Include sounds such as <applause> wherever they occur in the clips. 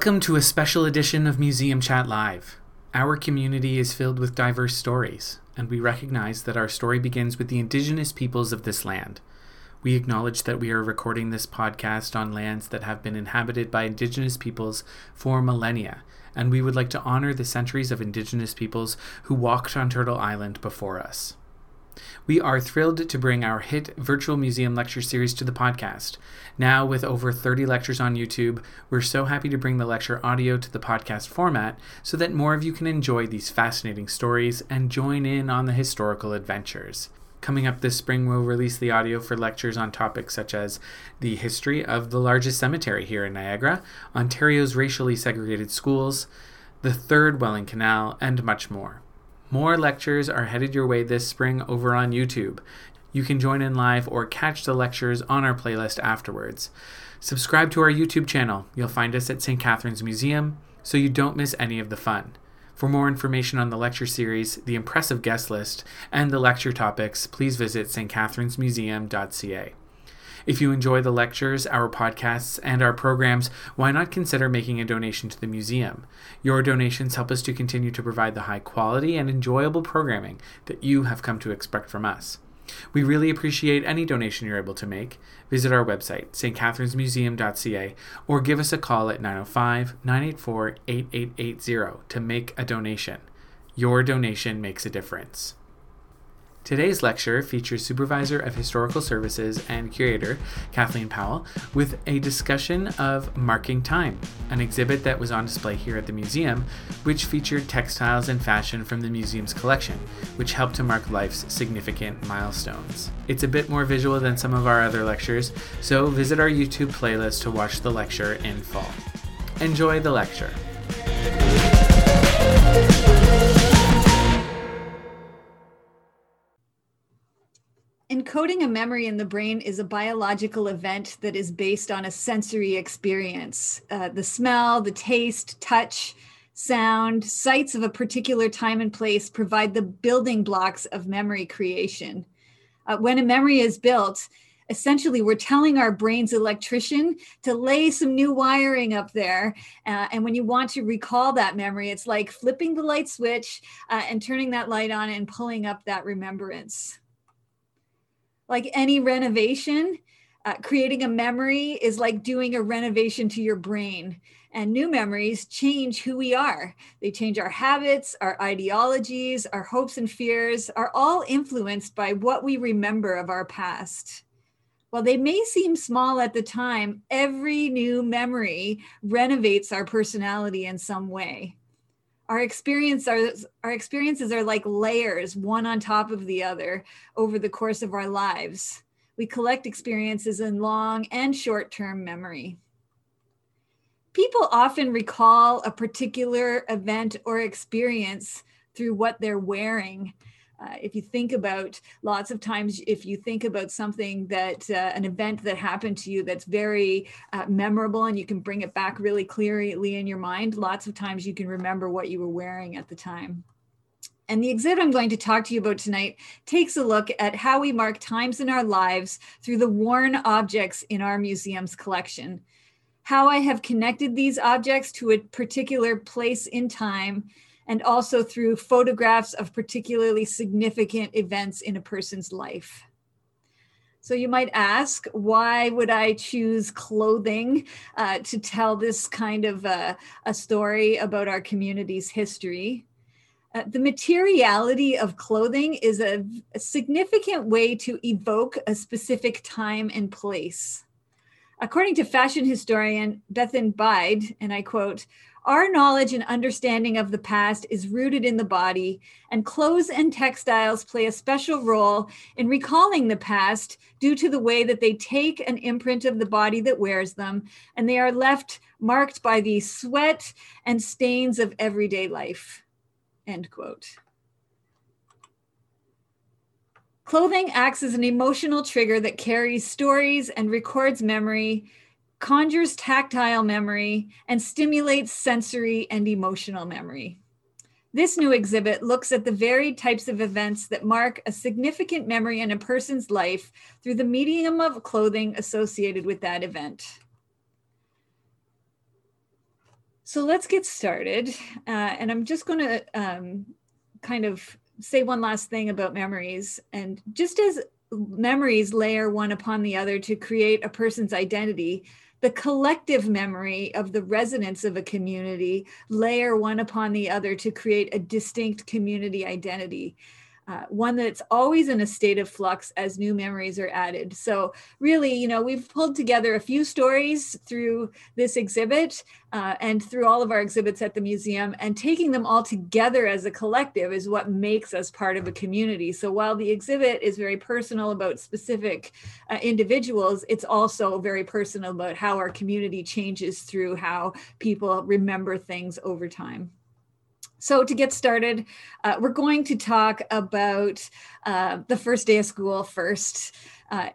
Welcome to a special edition of Museum Chat Live. Our community is filled with diverse stories, and we recognize that our story begins with the indigenous peoples of this land. We acknowledge that we are recording this podcast on lands that have been inhabited by indigenous peoples for millennia, and we would like to honor the centuries of indigenous peoples who walked on Turtle Island before us. We are thrilled to bring our hit virtual museum lecture series to the podcast. Now, with over 30 lectures on YouTube, we're so happy to bring the lecture audio to the podcast format so that more of you can enjoy these fascinating stories and join in on the historical adventures. Coming up this spring, we'll release the audio for lectures on topics such as the history of the largest cemetery here in Niagara, Ontario's racially segregated schools, the Third Welland Canal, and much more. More lectures are headed your way this spring over on YouTube. You can join in live or catch the lectures on our playlist afterwards. Subscribe to our YouTube channel. You'll find us at St. Catharines Museum so you don't miss any of the fun. For more information on the lecture series, the impressive guest list, and the lecture topics, please visit stcatharinesmuseum.ca. If you enjoy the lectures, our podcasts, and our programs, why not consider making a donation to the museum? Your donations help us to continue to provide the high quality and enjoyable programming that you have come to expect from us. We really appreciate any donation you're able to make. Visit our website, stcatharinesmuseum.ca, or give us a call at 905 984 8880 to make a donation. Your donation makes a difference. Today's lecture features Supervisor of Historical Services and Curator Kathleen Powell with a discussion of Marking Time, an exhibit that was on display here at the museum, which featured textiles and fashion from the museum's collection, which helped to mark life's significant milestones. It's a bit more visual than some of our other lectures, so visit our YouTube playlist to watch the lecture in full. Enjoy the lecture. Encoding a memory in the brain is a biological event that is based on a sensory experience. Uh, the smell, the taste, touch, sound, sights of a particular time and place provide the building blocks of memory creation. Uh, when a memory is built, essentially we're telling our brain's electrician to lay some new wiring up there uh, and when you want to recall that memory it's like flipping the light switch uh, and turning that light on and pulling up that remembrance like any renovation, uh, creating a memory is like doing a renovation to your brain. And new memories change who we are. They change our habits, our ideologies, our hopes and fears are all influenced by what we remember of our past. While they may seem small at the time, every new memory renovates our personality in some way our experience our, our experiences are like layers one on top of the other over the course of our lives. We collect experiences in long and short term memory. People often recall a particular event or experience through what they're wearing uh, if you think about lots of times, if you think about something that uh, an event that happened to you that's very uh, memorable and you can bring it back really clearly in your mind, lots of times you can remember what you were wearing at the time. And the exhibit I'm going to talk to you about tonight takes a look at how we mark times in our lives through the worn objects in our museum's collection. How I have connected these objects to a particular place in time and also through photographs of particularly significant events in a person's life. So you might ask, why would I choose clothing uh, to tell this kind of uh, a story about our community's history? Uh, the materiality of clothing is a, a significant way to evoke a specific time and place. According to fashion historian Bethan Bide, and I quote, our knowledge and understanding of the past is rooted in the body, and clothes and textiles play a special role in recalling the past due to the way that they take an imprint of the body that wears them, and they are left marked by the sweat and stains of everyday life. End quote. Clothing acts as an emotional trigger that carries stories and records memory conjures tactile memory, and stimulates sensory and emotional memory. This new exhibit looks at the varied types of events that mark a significant memory in a person's life through the medium of clothing associated with that event. So let's get started. Uh, and I'm just going to um, kind of say one last thing about memories. And just as memories layer one upon the other to create a person's identity, the collective memory of the residents of a community layer one upon the other to create a distinct community identity uh, one that's always in a state of flux as new memories are added. So, really, you know, we've pulled together a few stories through this exhibit uh, and through all of our exhibits at the museum, and taking them all together as a collective is what makes us part of a community. So, while the exhibit is very personal about specific uh, individuals, it's also very personal about how our community changes through how people remember things over time. So, to get started, uh, we're going to talk about uh, the first day of school first. Uh,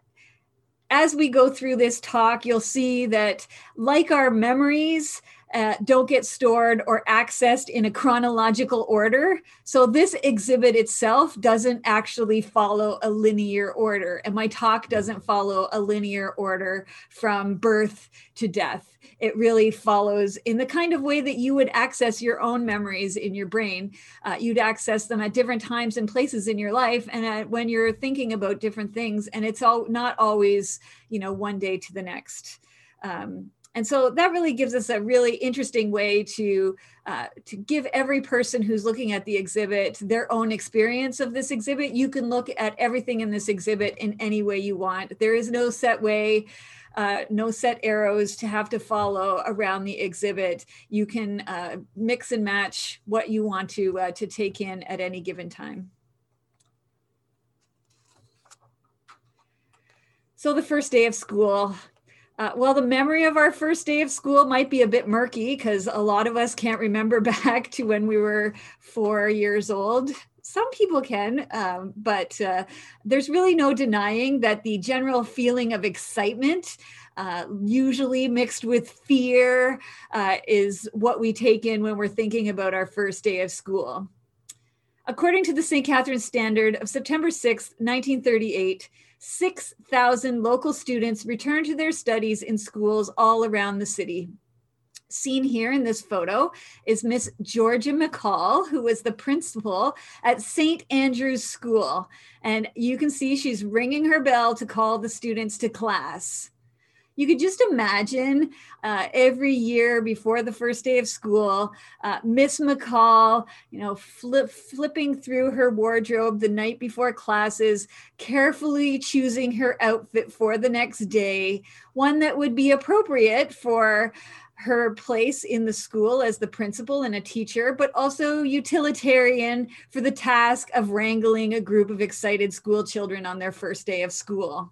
as we go through this talk, you'll see that, like our memories, uh, don't get stored or accessed in a chronological order. So, this exhibit itself doesn't actually follow a linear order, and my talk doesn't follow a linear order from birth to death it really follows in the kind of way that you would access your own memories in your brain. Uh, you'd access them at different times and places in your life, and at, when you're thinking about different things, and it's all not always, you know, one day to the next. Um, and so that really gives us a really interesting way to uh, to give every person who's looking at the exhibit their own experience of this exhibit. You can look at everything in this exhibit in any way you want. There is no set way uh, no set arrows to have to follow around the exhibit. You can uh, mix and match what you want to, uh, to take in at any given time. So the first day of school, uh, well, the memory of our first day of school might be a bit murky because a lot of us can't remember <laughs> back to when we were four years old some people can, um, but uh, there's really no denying that the general feeling of excitement, uh, usually mixed with fear, uh, is what we take in when we're thinking about our first day of school. According to the St. Catharines Standard of September 6, 1938, 6,000 local students returned to their studies in schools all around the city seen here in this photo is Miss Georgia McCall, who was the principal at St. Andrew's School. And you can see she's ringing her bell to call the students to class. You could just imagine uh, every year before the first day of school, uh, Miss McCall, you know, flip, flipping through her wardrobe the night before classes, carefully choosing her outfit for the next day, one that would be appropriate for her place in the school as the principal and a teacher, but also utilitarian for the task of wrangling a group of excited school children on their first day of school.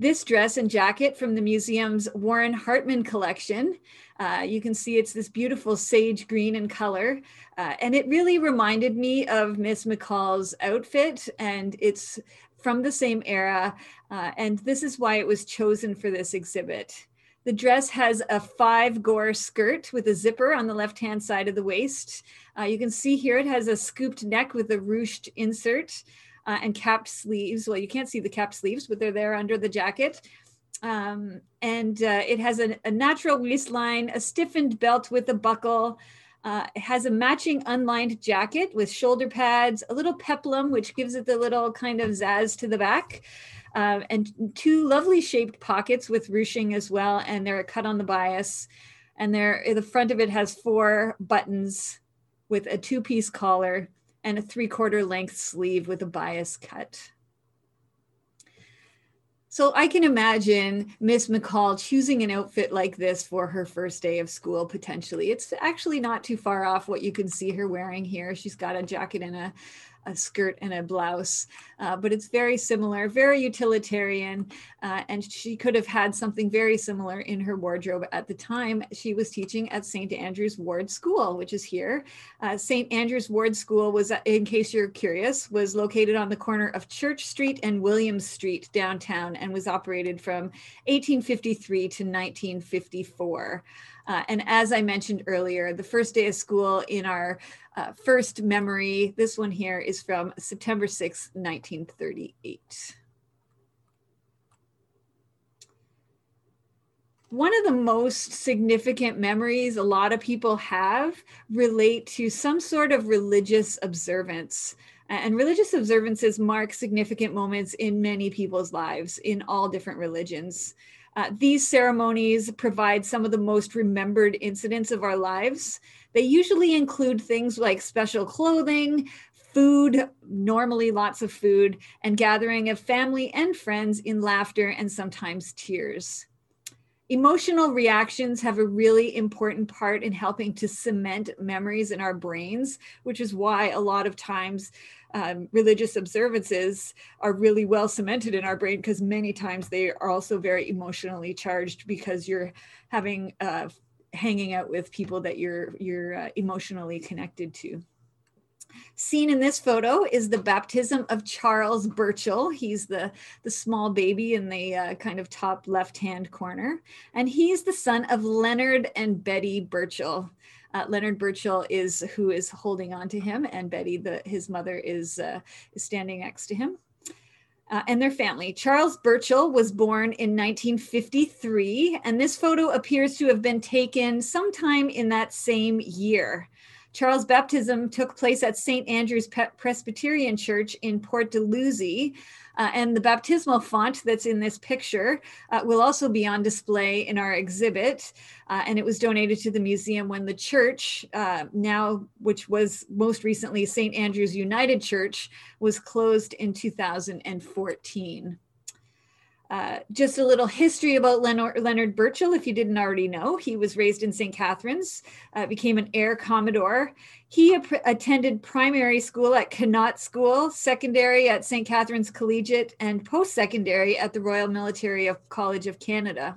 This dress and jacket from the museum's Warren Hartman collection. Uh, you can see it's this beautiful sage green in color. Uh, and it really reminded me of Miss McCall's outfit and it's from the same era, uh, and this is why it was chosen for this exhibit. The dress has a five gore skirt with a zipper on the left-hand side of the waist. Uh, you can see here it has a scooped neck with a ruched insert uh, and capped sleeves. Well, you can't see the capped sleeves, but they're there under the jacket. Um, and uh, it has a, a natural waistline, a stiffened belt with a buckle, uh, it has a matching unlined jacket with shoulder pads, a little peplum, which gives it the little kind of zazz to the back, uh, and two lovely shaped pockets with ruching as well. And they're cut on the bias. And the front of it has four buttons with a two piece collar and a three quarter length sleeve with a bias cut. So I can imagine Miss McCall choosing an outfit like this for her first day of school potentially. It's actually not too far off what you can see her wearing here. She's got a jacket and a a skirt and a blouse, uh, but it's very similar, very utilitarian. Uh, and she could have had something very similar in her wardrobe at the time she was teaching at St. Andrew's Ward School, which is here. Uh, St. Andrew's Ward School was, in case you're curious, was located on the corner of Church Street and Williams Street downtown and was operated from 1853 to 1954. Uh, and as I mentioned earlier, the first day of school in our uh, first memory, this one here is from September 6, 1938. one of the most significant memories a lot of people have relate to some sort of religious observance. And religious observances mark significant moments in many people's lives in all different religions. Uh, these ceremonies provide some of the most remembered incidents of our lives. They usually include things like special clothing, food, normally lots of food, and gathering of family and friends in laughter and sometimes tears. Emotional reactions have a really important part in helping to cement memories in our brains, which is why a lot of times um, religious observances are really well cemented in our brain because many times they are also very emotionally charged because you're having uh, hanging out with people that you're you're uh, emotionally connected to. Seen in this photo is the baptism of Charles Birchall. He's the, the small baby in the uh, kind of top left hand corner. And he's the son of Leonard and Betty Birchall. Uh, Leonard Birchall is who is holding on to him, and Betty, the, his mother, is, uh, is standing next to him. Uh, and their family. Charles Birchall was born in 1953, and this photo appears to have been taken sometime in that same year. Charles' baptism took place at St. Andrew's Presbyterian Church in Port Dalhousie. Uh, and the baptismal font that's in this picture uh, will also be on display in our exhibit. Uh, and it was donated to the museum when the church, uh, now which was most recently St. Andrew's United Church, was closed in 2014. Uh, just a little history about Leonard, Leonard if you didn't already know. He was raised in St. Catharines, uh, became an Air Commodore. He ap- attended primary school at Connaught School, secondary at St. Catharines Collegiate, and post secondary at the Royal Military of College of Canada.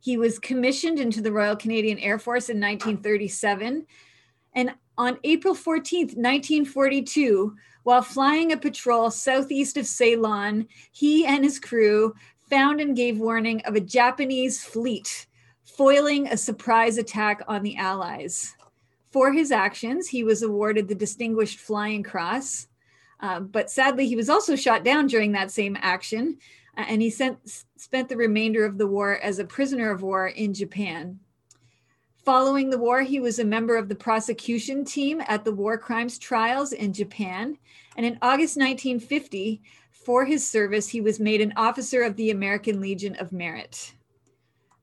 He was commissioned into the Royal Canadian Air Force in 1937. And on April 14th, 1942, while flying a patrol southeast of Ceylon, he and his crew found and gave warning of a Japanese fleet foiling a surprise attack on the Allies. For his actions, he was awarded the Distinguished Flying Cross, uh, but sadly, he was also shot down during that same action, uh, and he sent, spent the remainder of the war as a prisoner of war in Japan. Following the war, he was a member of the prosecution team at the war crimes trials in Japan. And in August 1950, for his service, he was made an officer of the American Legion of Merit.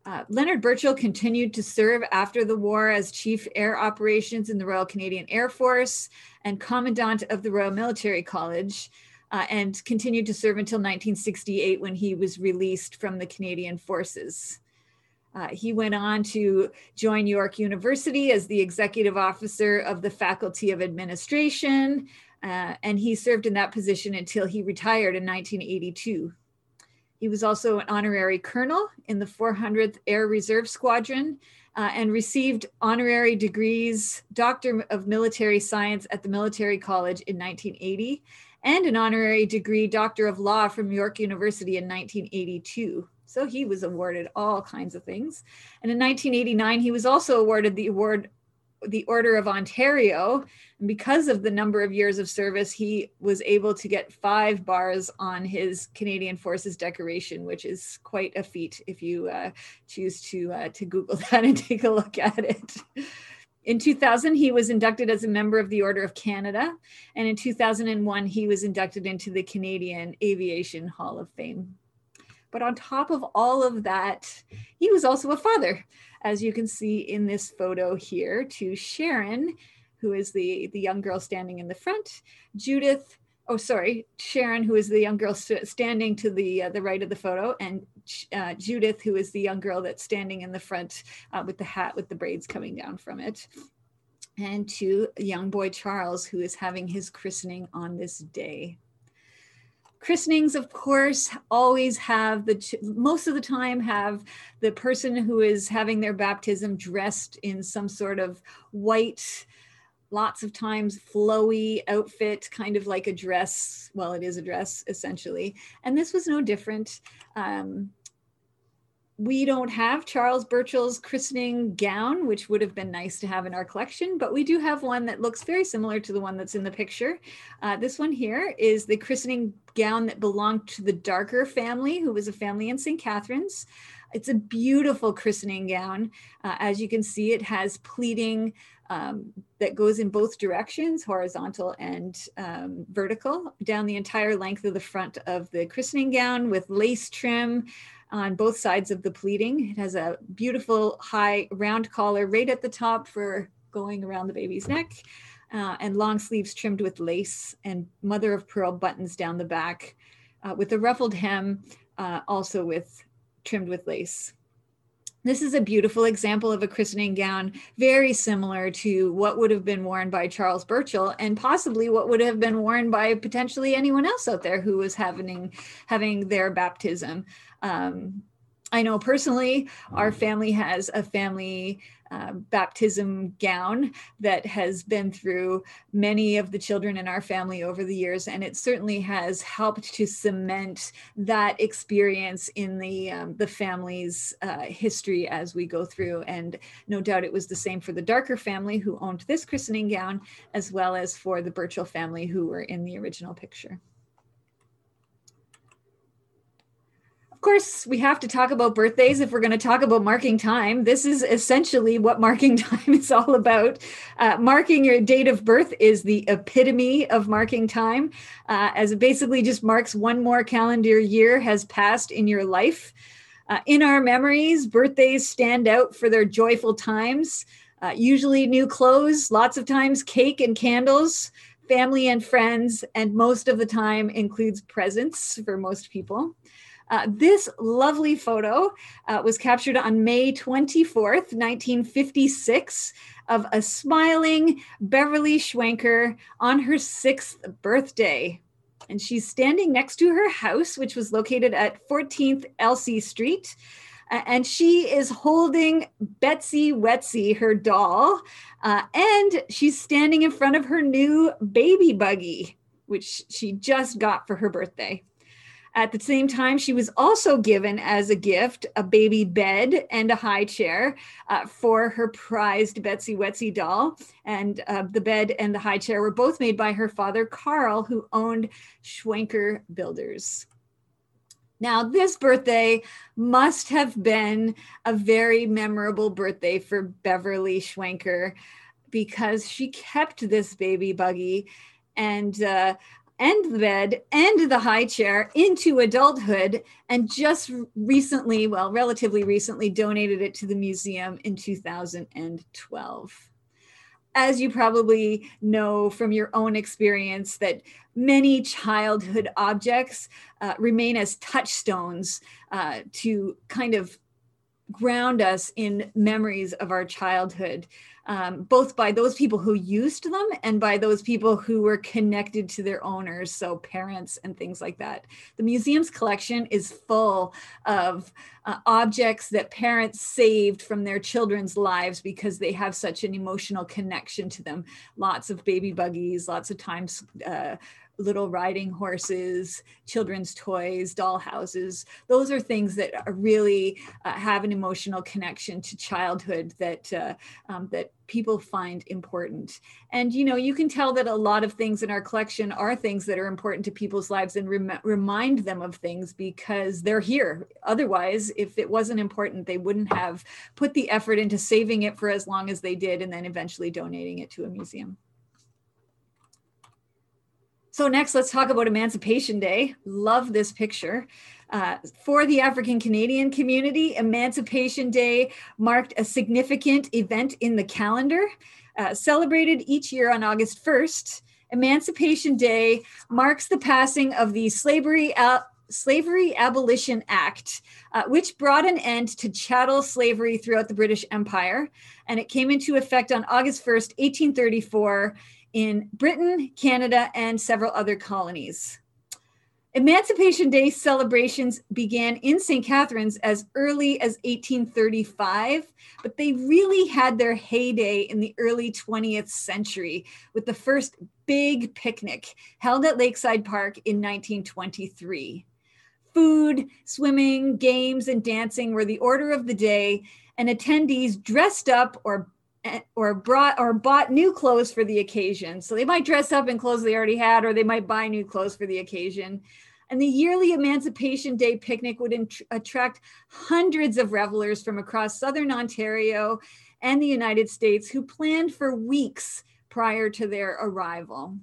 Uh, Leonard Birchall continued to serve after the war as Chief Air Operations in the Royal Canadian Air Force and Commandant of the Royal Military College, uh, and continued to serve until 1968 when he was released from the Canadian Forces. Uh, he went on to join York University as the executive officer of the Faculty of Administration, uh, and he served in that position until he retired in 1982. He was also an honorary colonel in the 400th Air Reserve Squadron uh, and received honorary degrees, Doctor of Military Science at the Military College in 1980, and an honorary degree, Doctor of Law from York University in 1982. So he was awarded all kinds of things. And in 1989, he was also awarded the award, the Order of Ontario. And because of the number of years of service, he was able to get five bars on his Canadian Forces decoration, which is quite a feat if you uh, choose to uh, to Google <laughs> that and take a look at it. In 2000, he was inducted as a member of the Order of Canada. And in 2001, he was inducted into the Canadian Aviation Hall of Fame. But on top of all of that, he was also a father, as you can see in this photo here, to Sharon, who is the, the young girl standing in the front, Judith, oh, sorry, Sharon, who is the young girl st- standing to the, uh, the right of the photo, and uh, Judith, who is the young girl that's standing in the front uh, with the hat with the braids coming down from it. And to young boy Charles, who is having his christening on this day christenings of course always have the most of the time have the person who is having their baptism dressed in some sort of white lots of times flowy outfit kind of like a dress well it is a dress essentially. And this was no different um, we don't have Charles Birchall's christening gown, which would have been nice to have in our collection, but we do have one that looks very similar to the one that's in the picture. Uh, this one here is the christening gown that belonged to the Darker family, who was a family in St. Catharines. It's a beautiful christening gown. Uh, as you can see, it has pleating um, that goes in both directions, horizontal and um, vertical, down the entire length of the front of the christening gown with lace trim on both sides of the pleating. It has a beautiful high round collar right at the top for going around the baby's neck. Uh, and long sleeves trimmed with lace and mother of pearl buttons down the back uh, with a ruffled hem uh, also with trimmed with lace. This is a beautiful example of a christening gown, very similar to what would have been worn by Charles Birchall and possibly what would have been worn by potentially anyone else out there who was having, having their baptism. Um, I know personally, our family has a family uh, baptism gown that has been through many of the children in our family over the years, and it certainly has helped to cement that experience in the um, the family's uh, history as we go through. And no doubt it was the same for the Darker family who owned this christening gown, as well as for the Birchall family who were in the original picture. Of course, we have to talk about birthdays if we're going to talk about marking time. This is essentially what marking <laughs> time is all about. Uh, marking your date of birth is the epitome of marking time, uh, as it basically just marks one more calendar year has passed in your life. Uh, in our memories, birthdays stand out for their joyful times, uh, usually new clothes, lots of times cake and candles, family and friends, and most of the time includes presents for most people. Uh, this lovely photo uh, was captured on May 24th, 1956, of a smiling Beverly Schwenker on her sixth birthday. And she's standing next to her house, which was located at 14th Elsie Street. And she is holding Betsy Wetsy, her doll, uh, and she's standing in front of her new baby buggy, which she just got for her birthday. At the same time, she was also given as a gift a baby bed and a high chair uh, for her prized Betsy Wetsy doll. And uh, the bed and the high chair were both made by her father, Carl, who owned Schwenker Builders. Now, this birthday must have been a very memorable birthday for Beverly Schwenker because she kept this baby buggy and uh, and the bed and the high chair into adulthood and just recently, well, relatively recently, donated it to the museum in 2012. As you probably know from your own experience, that many childhood objects uh, remain as touchstones uh, to kind of ground us in memories of our childhood um, both by those people who used them and by those people who were connected to their owners, so parents and things like that. The museum's collection is full of uh, objects that parents saved from their children's lives because they have such an emotional connection to them. Lots of baby buggies, lots of times uh, little riding horses, children's toys, doll houses. Those are things that are really uh, have an emotional connection to childhood that uh, um, that people find important. And you know, you can tell that a lot of things in our collection are things that are important to people's lives and rem- remind them of things because they're here. Otherwise, if it wasn't important, they wouldn't have put the effort into saving it for as long as they did and then eventually donating it to a museum. So next, let's talk about Emancipation Day. Love this picture. Uh, for the African Canadian community, Emancipation Day marked a significant event in the calendar. Uh, celebrated each year on August 1st, Emancipation Day marks the passing of the Slavery, Slavery Abolition Act, uh, which brought an end to chattel slavery throughout the British Empire. And it came into effect on August 1st, 1834 in Britain, Canada, and several other colonies. Emancipation Day celebrations began in St. Catharines as early as 1835, but they really had their heyday in the early 20th century with the first big picnic held at Lakeside Park in 1923. Food, swimming, games, and dancing were the order of the day, and attendees dressed up or or brought or bought new clothes for the occasion. So they might dress up in clothes they already had, or they might buy new clothes for the occasion. And the yearly Emancipation Day picnic would int- attract hundreds of revelers from across Southern Ontario and the United States who planned for weeks prior to their arrival.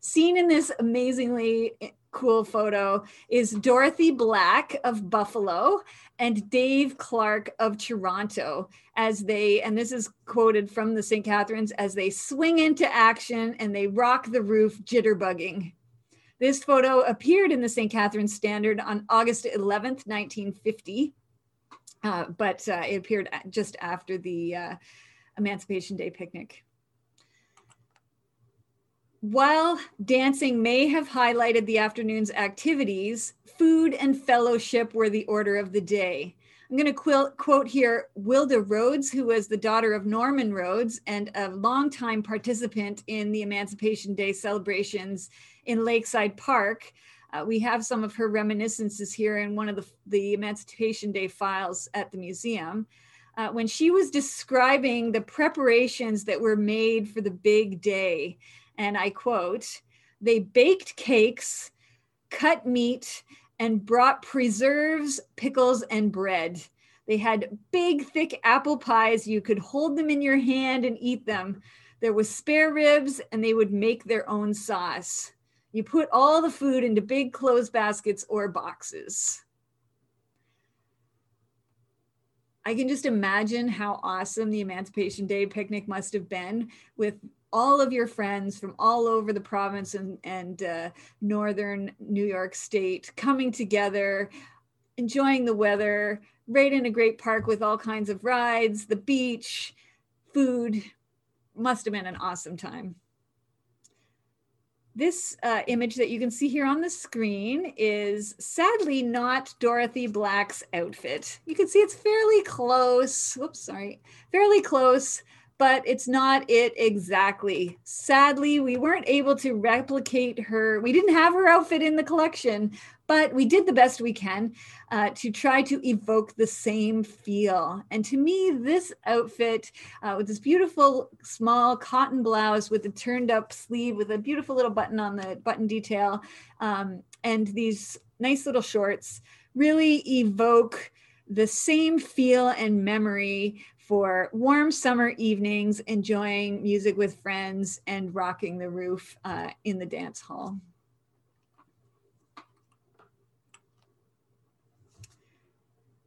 Seen in this amazingly cool photo is Dorothy Black of Buffalo and Dave Clark of Toronto as they, and this is quoted from the St. Catharines, as they swing into action and they rock the roof jitterbugging. This photo appeared in the St. Catharines Standard on August 11th, 1950, uh, but uh, it appeared just after the uh, Emancipation Day picnic. While dancing may have highlighted the afternoon's activities, food and fellowship were the order of the day. I'm going to quote here Wilda Rhodes, who was the daughter of Norman Rhodes and a longtime participant in the Emancipation Day celebrations in Lakeside Park. Uh, we have some of her reminiscences here in one of the, the Emancipation Day files at the museum. Uh, when she was describing the preparations that were made for the big day, and I quote, they baked cakes, cut meat, and brought preserves, pickles, and bread. They had big, thick apple pies. You could hold them in your hand and eat them. There was spare ribs, and they would make their own sauce. You put all the food into big clothes baskets or boxes. I can just imagine how awesome the Emancipation Day picnic must have been with all of your friends from all over the province and, and uh, northern New York State coming together, enjoying the weather, right in a great park with all kinds of rides, the beach, food. Must have been an awesome time. This uh, image that you can see here on the screen is sadly not Dorothy Black's outfit. You can see it's fairly close. Whoops, sorry, fairly close but it's not it exactly. Sadly, we weren't able to replicate her. We didn't have her outfit in the collection, but we did the best we can uh, to try to evoke the same feel. And to me, this outfit uh, with this beautiful small cotton blouse with a turned up sleeve with a beautiful little button on the button detail um, and these nice little shorts really evoke the same feel and memory for warm summer evenings, enjoying music with friends and rocking the roof uh, in the dance hall.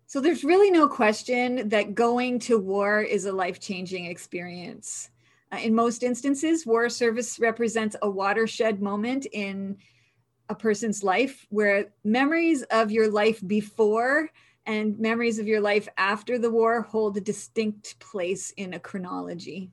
So there's really no question that going to war is a life-changing experience. Uh, in most instances, war service represents a watershed moment in a person's life where memories of your life before and memories of your life after the war hold a distinct place in a chronology.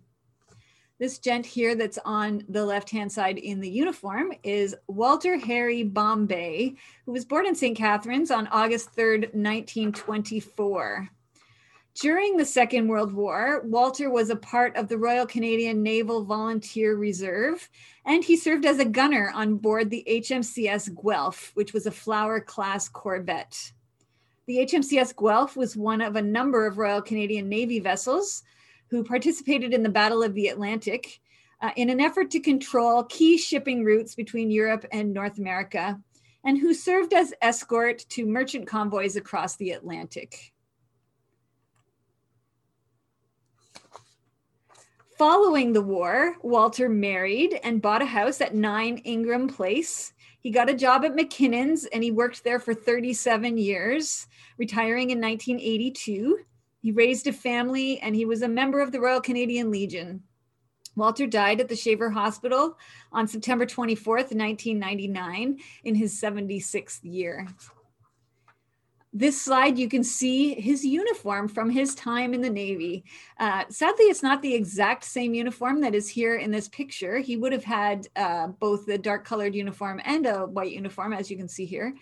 This gent here that's on the left hand side in the uniform is Walter Harry Bombay, who was born in St. Catharines on August 3rd, 1924. During the Second World War, Walter was a part of the Royal Canadian Naval Volunteer Reserve, and he served as a gunner on board the HMCS Guelph, which was a Flower class corvette. The HMCS Guelph was one of a number of Royal Canadian Navy vessels who participated in the Battle of the Atlantic uh, in an effort to control key shipping routes between Europe and North America, and who served as escort to merchant convoys across the Atlantic. Following the war, Walter married and bought a house at 9 Ingram Place he got a job at McKinnon's and he worked there for 37 years, retiring in 1982. He raised a family and he was a member of the Royal Canadian Legion. Walter died at the Shaver Hospital on September 24th, 1999, in his 76th year this slide, you can see his uniform from his time in the Navy. Uh, sadly, it's not the exact same uniform that is here in this picture. He would have had uh, both the dark colored uniform and a white uniform, as you can see here.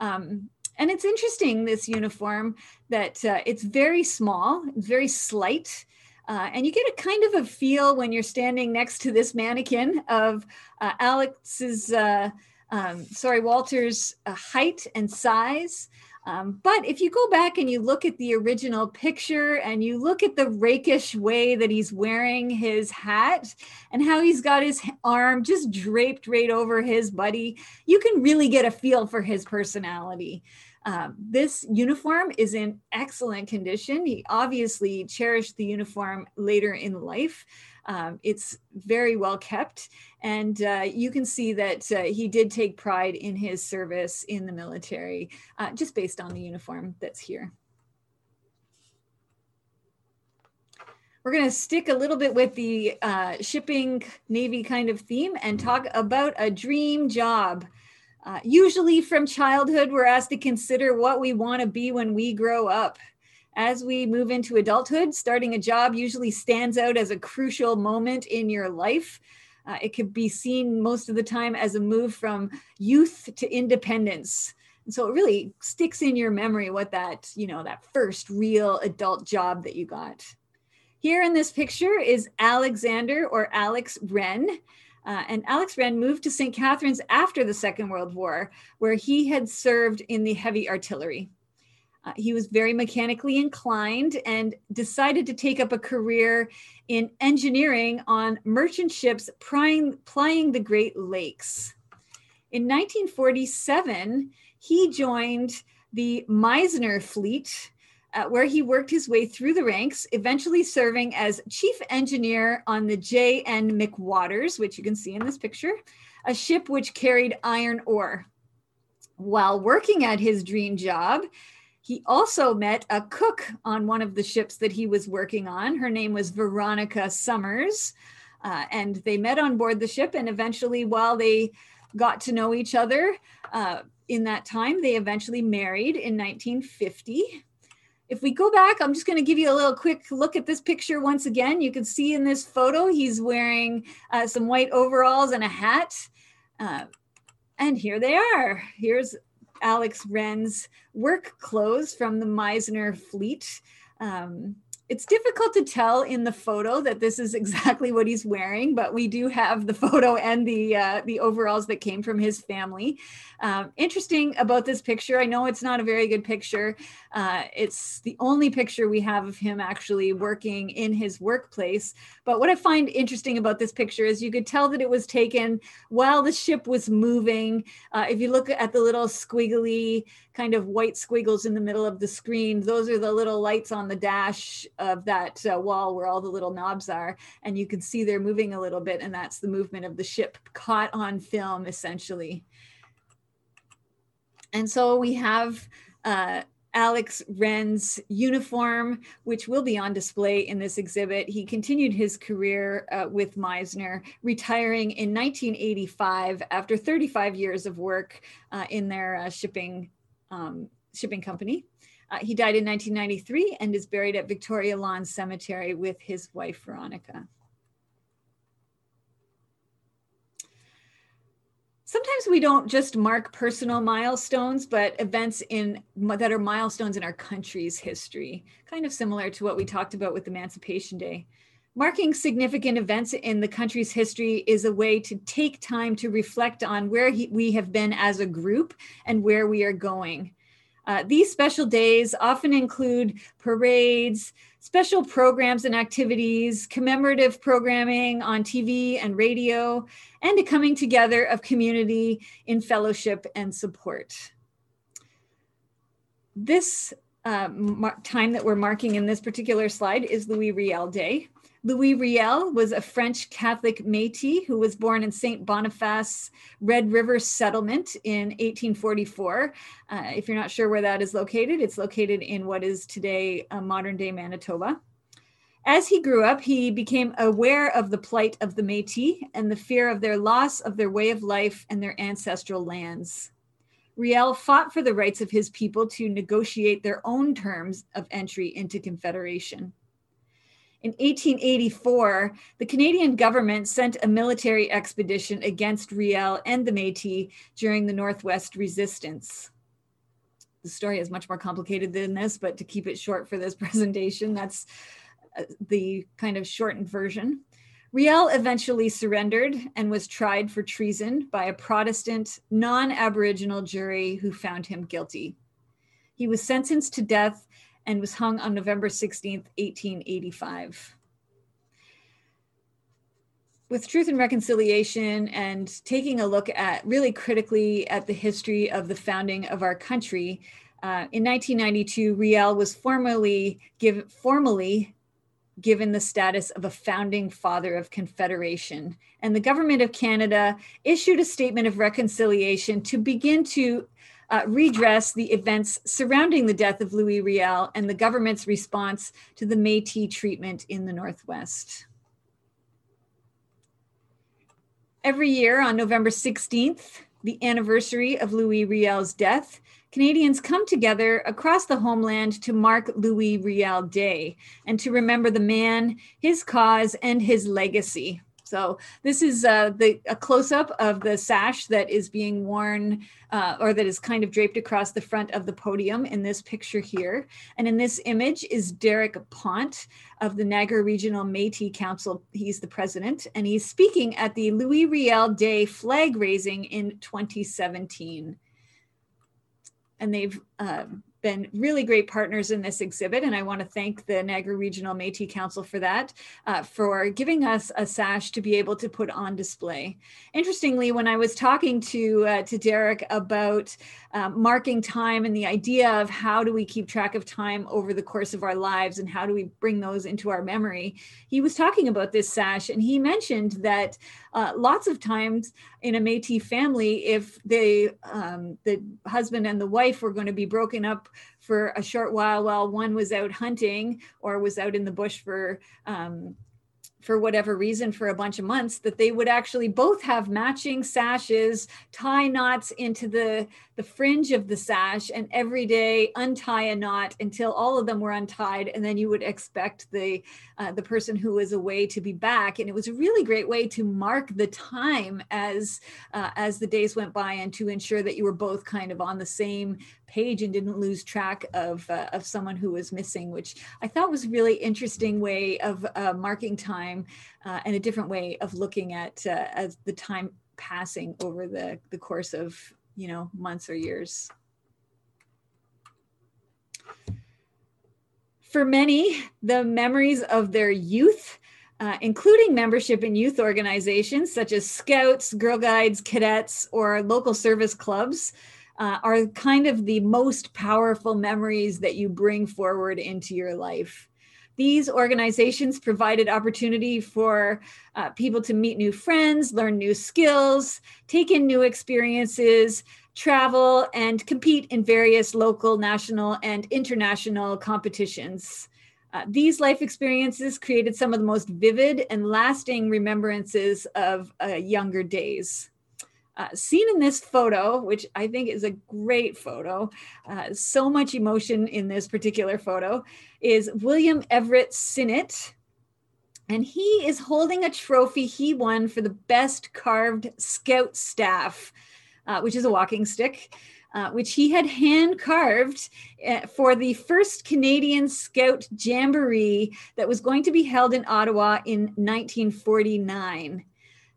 Um, and it's interesting, this uniform, that uh, it's very small, very slight. Uh, and you get a kind of a feel when you're standing next to this mannequin of uh, Alex's uh, um, sorry, Walter's uh, height and size. Um, but if you go back and you look at the original picture and you look at the rakish way that he's wearing his hat and how he's got his arm just draped right over his buddy, you can really get a feel for his personality. Um, this uniform is in excellent condition. He obviously cherished the uniform later in life. Um, it's very well kept, and uh, you can see that uh, he did take pride in his service in the military, uh, just based on the uniform that's here. We're going to stick a little bit with the uh, shipping Navy kind of theme and talk about a dream job. Uh, usually from childhood, we're asked to consider what we want to be when we grow up as we move into adulthood, starting a job usually stands out as a crucial moment in your life. Uh, it could be seen most of the time as a move from youth to independence. And so it really sticks in your memory what that, you know, that first real adult job that you got. Here in this picture is Alexander or Alex Wren. Uh, and Alex Wren moved to St. Catharines after the Second World War, where he had served in the heavy artillery. Uh, he was very mechanically inclined and decided to take up a career in engineering on merchant ships plying, plying the Great Lakes. In 1947, he joined the Misener fleet, uh, where he worked his way through the ranks, eventually serving as chief engineer on the J.N. McWatters, which you can see in this picture, a ship which carried iron ore. While working at his dream job, he also met a cook on one of the ships that he was working on. Her name was Veronica Summers. Uh, and they met on board the ship. And eventually, while they got to know each other uh, in that time, they eventually married in 1950. If we go back, I'm just going to give you a little quick look at this picture once again. You can see in this photo, he's wearing uh, some white overalls and a hat. Uh, and here they are. Here's Alex Wren's work clothes from the Misener fleet. Um, it's difficult to tell in the photo that this is exactly what he's wearing, but we do have the <laughs> photo and the uh, the overalls that came from his family. Um, interesting about this picture, I know it's not a very good picture. Uh, it's the only picture we have of him actually working in his workplace. But what I find interesting about this picture is you could tell that it was taken while the ship was moving. Uh, if you look at the little squiggly kind of white squiggles in the middle of the screen, those are the little lights on the dash of that uh, wall where all the little knobs are. And you can see they're moving a little bit, and that's the movement of the ship caught on film essentially. And so we have uh, Alex Wren's uniform, which will be on display in this exhibit. He continued his career uh, with Misener, retiring in 1985 after 35 years of work uh, in their uh, shipping, um, shipping company. Uh, he died in 1993 and is buried at Victoria Lawn Cemetery with his wife, Veronica. sometimes we don't just mark personal milestones but events in that are milestones in our country's history kind of similar to what we talked about with emancipation day marking significant events in the country's history is a way to take time to reflect on where he, we have been as a group and where we are going uh, these special days often include parades, special programs and activities, commemorative programming on TV and radio, and a coming together of community in fellowship and support. This uh, time that we're marking in this particular slide is Louis Riel Day. Louis Riel was a French Catholic Métis who was born in St. Boniface Red River Settlement in 1844. Uh, if you're not sure where that is located, it's located in what is today uh, modern day Manitoba. As he grew up, he became aware of the plight of the Métis and the fear of their loss of their way of life and their ancestral lands. Riel fought for the rights of his people to negotiate their own terms of entry into Confederation. In 1884, the Canadian government sent a military expedition against Riel and the Metis during the Northwest Resistance. The story is much more complicated than this, but to keep it short for this <laughs> presentation, that's uh, the kind of shortened version. Riel eventually surrendered and was tried for treason by a Protestant, non Aboriginal jury who found him guilty. He was sentenced to death and was hung on November 16th, 1885. With Truth and Reconciliation and taking a look at really critically at the history of the founding of our country, uh, in 1992, Riel was formally, give, formally given the status of a founding father of Confederation. And the government of Canada issued a statement of reconciliation to begin to uh, redress the events surrounding the death of Louis Riel and the government's response to the Metis treatment in the Northwest. Every year on November 16th, the anniversary of Louis Riel's death, Canadians come together across the homeland to mark Louis Riel Day and to remember the man, his cause, and his legacy. So this is uh, the a close up of the sash that is being worn uh, or that is kind of draped across the front of the podium in this picture here. And in this image is Derek Pont of the Niagara Regional Métis Council. He's the president and he's speaking at the Louis Riel Day flag raising in 2017 and they've um, been really great partners in this exhibit. And I want to thank the Niagara Regional Métis Council for that, uh, for giving us a sash to be able to put on display. Interestingly, when I was talking to, uh, to Derek about um, marking time and the idea of how do we keep track of time over the course of our lives and how do we bring those into our memory, he was talking about this sash and he mentioned that uh, lots of times in a Métis family, if the um, the husband and the wife were going to be broken up for a short while while one was out hunting or was out in the bush for um, for whatever reason for a bunch of months that they would actually both have matching sashes tie knots into the the fringe of the sash and every day untie a knot until all of them were untied and then you would expect the uh, the person who was away to be back. And it was a really great way to mark the time as uh, as the days went by and to ensure that you were both kind of on the same page and didn't lose track of uh, of someone who was missing which i thought was a really interesting way of uh, marking time uh, and a different way of looking at uh, as the time passing over the the course of you know, months or years. For many, the memories of their youth, uh, including membership in youth organizations such as Scouts, Girl Guides, Cadets, or local service clubs, uh, are kind of the most powerful memories that you bring forward into your life. These organizations provided opportunity for uh, people to meet new friends, learn new skills, take in new experiences, travel, and compete in various local, national, and international competitions. Uh, these life experiences created some of the most vivid and lasting remembrances of uh, younger days. Uh, seen in this photo, which I think is a great photo, uh, so much emotion in this particular photo, is William Everett Sinnott. And he is holding a trophy he won for the best carved scout staff, uh, which is a walking stick. Uh, which he had hand carved uh, for the first Canadian Scout Jamboree that was going to be held in Ottawa in 1949.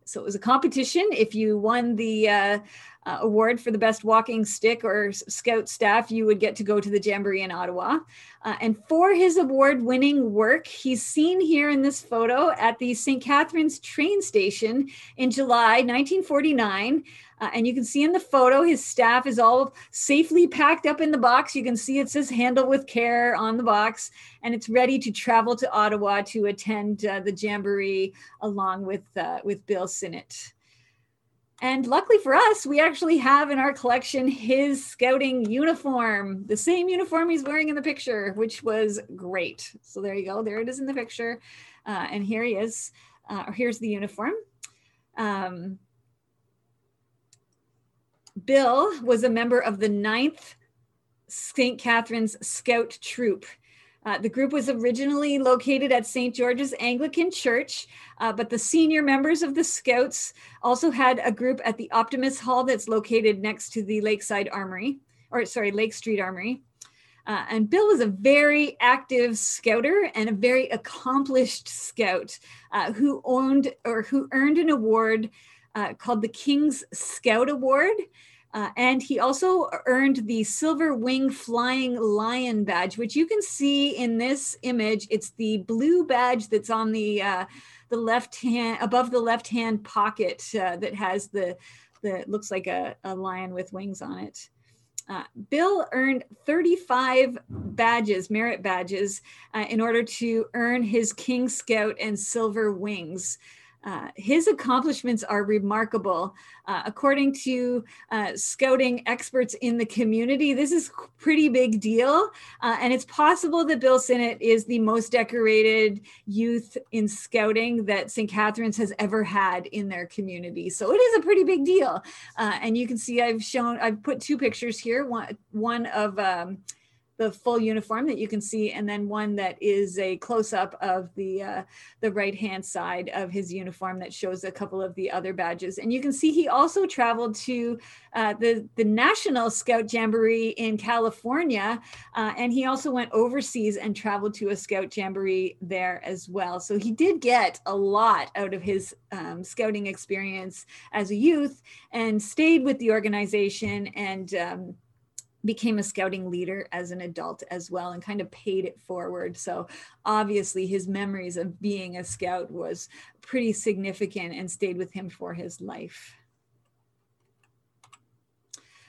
So it was a competition. If you won the uh, uh, award for the best walking stick or scout staff, you would get to go to the Jamboree in Ottawa. Uh, and for his award winning work, he's seen here in this photo at the St. Catharines train station in July 1949. Uh, and you can see in the photo, his staff is all safely packed up in the box. You can see it says handle with care on the box, and it's ready to travel to Ottawa to attend uh, the Jamboree along with, uh, with Bill Sinnott. And luckily for us, we actually have in our collection his scouting uniform, the same uniform he's wearing in the picture, which was great. So there you go. There it is in the picture. Uh, and here he is. Uh, here's the uniform. Um, Bill was a member of the 9th St. Catharines Scout Troop. Uh, the group was originally located at St. George's Anglican Church, uh, but the senior members of the Scouts also had a group at the Optimist Hall that's located next to the Lakeside Armory, or sorry, Lake Street Armory. Uh, and Bill was a very active scouter and a very accomplished scout uh, who owned or who earned an award uh, called the King's Scout Award. Uh, and he also earned the Silver Wing Flying Lion badge, which you can see in this image. It's the blue badge that's on the uh, the left hand above the left hand pocket uh, that has the the looks like a, a lion with wings on it. Uh, Bill earned 35 badges, merit badges, uh, in order to earn his King Scout and Silver Wings. Uh, his accomplishments are remarkable. Uh, according to uh, scouting experts in the community, this is pretty big deal. Uh, and it's possible that Bill Sinnott is the most decorated youth in scouting that St. Catharines has ever had in their community. So it is a pretty big deal. Uh, and you can see I've shown, I've put two pictures here, one, one of um, the full uniform that you can see, and then one that is a close-up of the uh, the right-hand side of his uniform that shows a couple of the other badges. And you can see he also traveled to uh, the the National Scout Jamboree in California, uh, and he also went overseas and traveled to a Scout Jamboree there as well. So he did get a lot out of his um, scouting experience as a youth, and stayed with the organization and. Um, became a scouting leader as an adult as well and kind of paid it forward so obviously his memories of being a scout was pretty significant and stayed with him for his life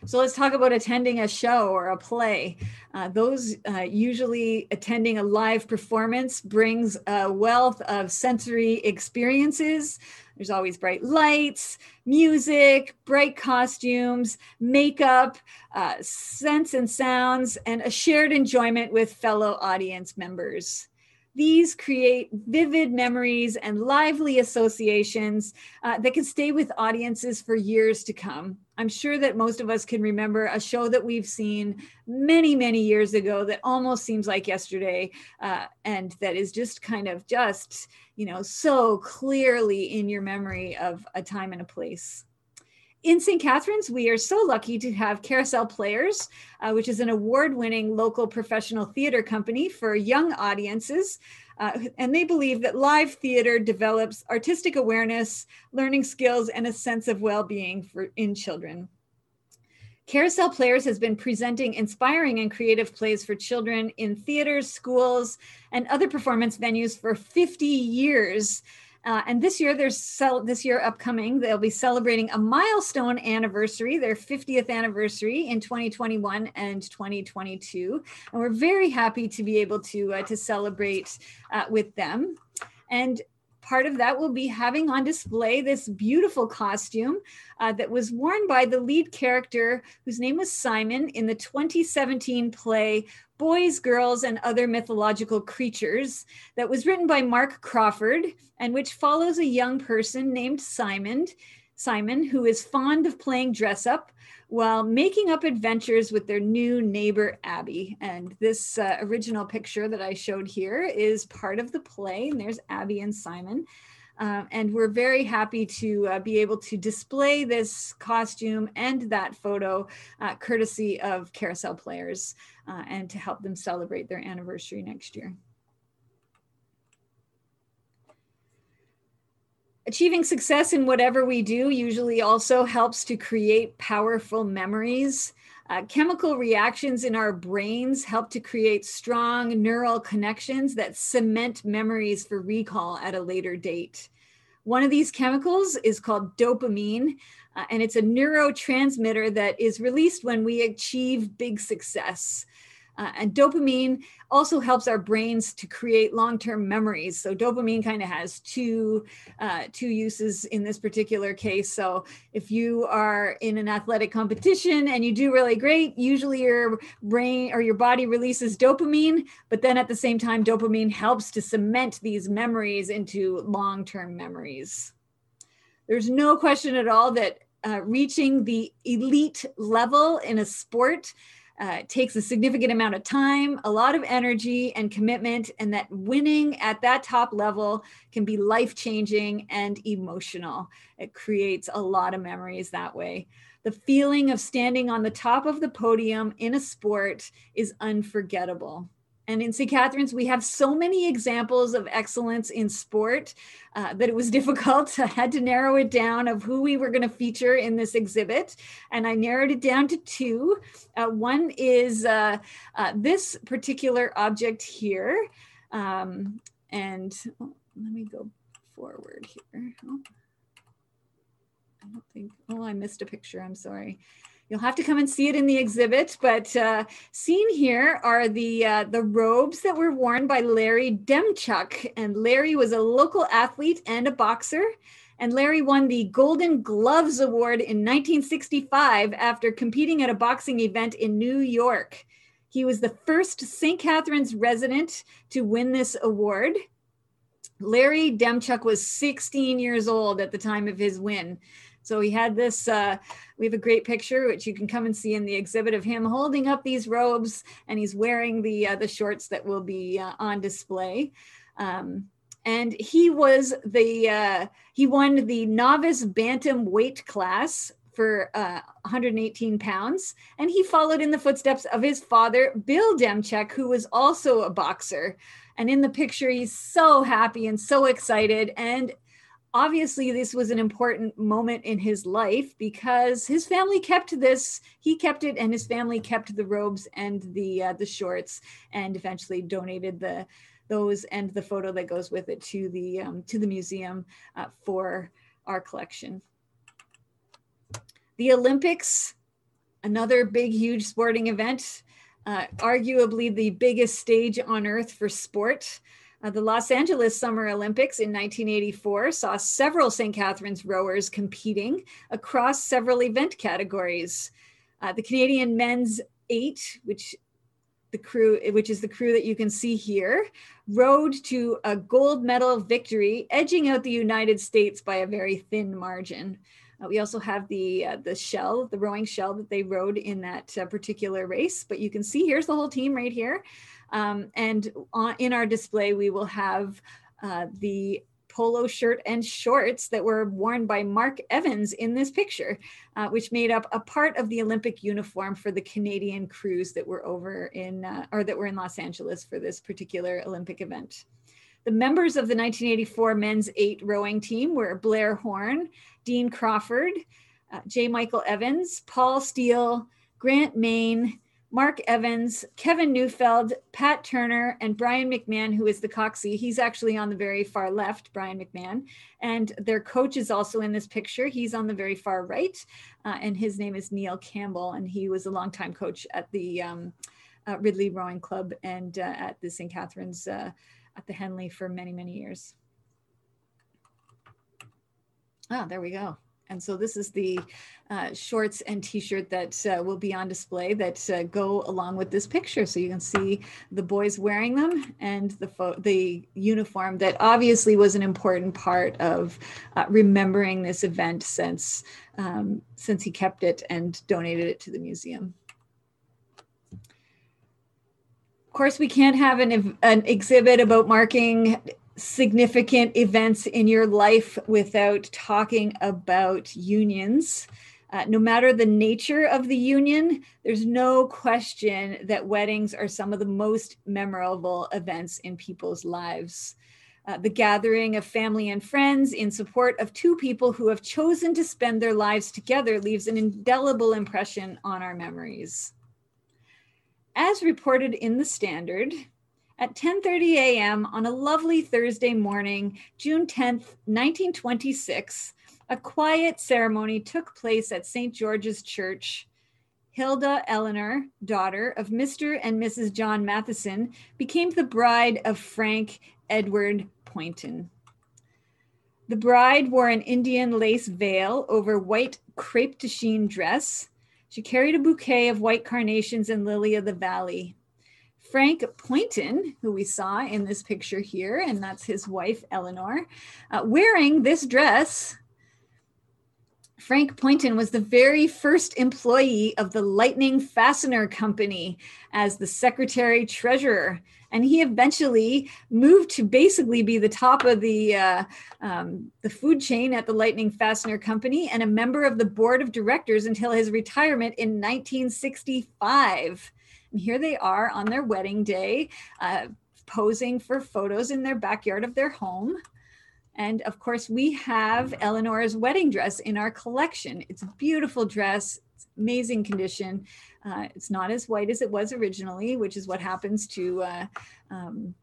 so let's talk about attending a show or a play. Uh, those uh, usually attending a live performance brings a wealth of sensory experiences. There's always bright lights, music, bright costumes, makeup, uh, scents and sounds, and a shared enjoyment with fellow audience members. These create vivid memories and lively associations uh, that can stay with audiences for years to come. I'm sure that most of us can remember a show that we've seen many, many years ago that almost seems like yesterday, uh, and that is just kind of just, you know, so clearly in your memory of a time and a place in St. Catharines, we are so lucky to have Carousel Players, uh, which is an award winning local professional theater company for young audiences. Uh, and they believe that live theater develops artistic awareness, learning skills, and a sense of well being in children. Carousel Players has been presenting inspiring and creative plays for children in theaters, schools, and other performance venues for 50 years. Uh, and this year, there's cel- this year upcoming, they'll be celebrating a milestone anniversary, their 50th anniversary in 2021 and 2022. And we're very happy to be able to uh, to celebrate uh, with them. And part of that will be having on display this beautiful costume uh, that was worn by the lead character, whose name was Simon, in the 2017 play Boys, Girls, and Other Mythological Creatures, that was written by Mark Crawford, and which follows a young person named Simon. Simon, who is fond of playing dress up while making up adventures with their new neighbor, Abby. And this uh, original picture that I showed here is part of the play. And there's Abby and Simon. Um, and we're very happy to uh, be able to display this costume and that photo uh, courtesy of Carousel Players uh, and to help them celebrate their anniversary next year. Achieving success in whatever we do usually also helps to create powerful memories. Uh, chemical reactions in our brains help to create strong neural connections that cement memories for recall at a later date. One of these chemicals is called dopamine, uh, and it's a neurotransmitter that is released when we achieve big success. Uh, and dopamine also helps our brains to create long-term memories. So dopamine kind of has two uh, two uses in this particular case. So if you are in an athletic competition and you do really great, usually your brain or your body releases dopamine, but then at the same time, dopamine helps to cement these memories into long-term memories. There's no question at all that uh, reaching the elite level in a sport uh, takes a significant amount of time, a lot of energy and commitment, and that winning at that top level can be life changing and emotional. It creates a lot of memories that way. The feeling of standing on the top of the podium in a sport is unforgettable. And in St. Catharines, we have so many examples of excellence in sport uh, that it was <laughs> difficult. I had to narrow it down of who we were going to feature in this exhibit. And I narrowed it down to two. Uh, one is uh, uh this particular object here. Um, and oh, let me go forward here. Oh, I don't think, oh, I missed a picture. I'm sorry. You'll have to come and see it in the exhibit, but uh, seen here are the uh, the robes that were worn by Larry Demchuk, and Larry was a local athlete and a boxer. And Larry won the Golden Gloves Award in 1965 after competing at a boxing event in New York. He was the first St. Catharines resident to win this award. Larry Demchuk was 16 years old at the time of his win. So he had this, uh, we have a great picture, which you can come and see in the exhibit of him holding up these robes and he's wearing the, uh, the shorts that will be uh, on display. Um, and he was the, uh, he won the novice bantam weight class for uh, 118 pounds. And he followed in the footsteps of his father, Bill Demchuk, who was also a boxer. And in the picture, he's so happy and so excited. And obviously this was an important moment in his life because his family kept this he kept it and his family kept the robes and the uh, the shorts and eventually donated the those and the photo that goes with it to the um, to the museum uh, for our collection. The olympics another big huge sporting event uh, arguably the biggest stage on earth for sport uh, the Los Angeles Summer Olympics in 1984 saw several St. Catharines rowers competing across several event categories. Uh, the Canadian men's eight, which the crew, which is the crew that you can see here, rowed to a gold medal victory, edging out the United States by a very thin margin. Uh, we also have the uh, the shell, the rowing shell that they rowed in that uh, particular race. But you can see here's the whole team right here. Um, and on, in our display, we will have uh, the polo shirt and shorts that were worn by Mark Evans in this picture, uh, which made up a part of the Olympic uniform for the Canadian crews that were over in, uh, or that were in Los Angeles for this particular Olympic event. The members of the 1984 men's eight rowing team were Blair Horn, Dean Crawford, uh, J. Michael Evans, Paul Steele, Grant Main, Mark Evans, Kevin Neufeld, Pat Turner, and Brian McMahon, who is the coxie. He's actually on the very far left, Brian McMahon. And their coach is also in this picture. He's on the very far right, uh, and his name is Neil Campbell, and he was a longtime coach at the um, uh, Ridley Rowing Club and uh, at the St. Catharines uh, at the Henley for many, many years. Ah, there we go. And so this is the uh, shorts and t-shirt that uh, will be on display that uh, go along with this picture. So you can see the boys wearing them and the, the uniform that obviously was an important part of uh, remembering this event since, um, since he kept it and donated it to the museum. Of course, we can't have an, an exhibit about marking significant events in your life without talking about unions. Uh, no matter the nature of the union, there's no question that weddings are some of the most memorable events in people's lives. Uh, the gathering of family and friends in support of two people who have chosen to spend their lives together leaves an indelible impression on our memories. As reported in the Standard, at 10:30 a.m. on a lovely Thursday morning, June 10th, 1926, a quiet ceremony took place at St. George's Church. Hilda Eleanor, daughter of Mr. and Mrs. John Matheson, became the bride of Frank Edward Poynton. The bride wore an Indian lace veil over white crepe de chine dress. She carried a bouquet of white carnations and lily of the valley. Frank Poynton, who we saw in this picture here, and that's his wife, Eleanor, uh, wearing this dress. Frank Poynton was the very first employee of the Lightning Fastener Company as the secretary treasurer. And he eventually moved to basically be the top of the, uh, um, the food chain at the Lightning Fastener Company and a member of the board of directors until his retirement in 1965. And here they are on their wedding day, uh, posing for photos in their backyard of their home. And of course, we have Eleanor's wedding dress in our collection. It's a beautiful dress, amazing condition. Uh, it's not as white as it was originally, which is what happens to uh, um,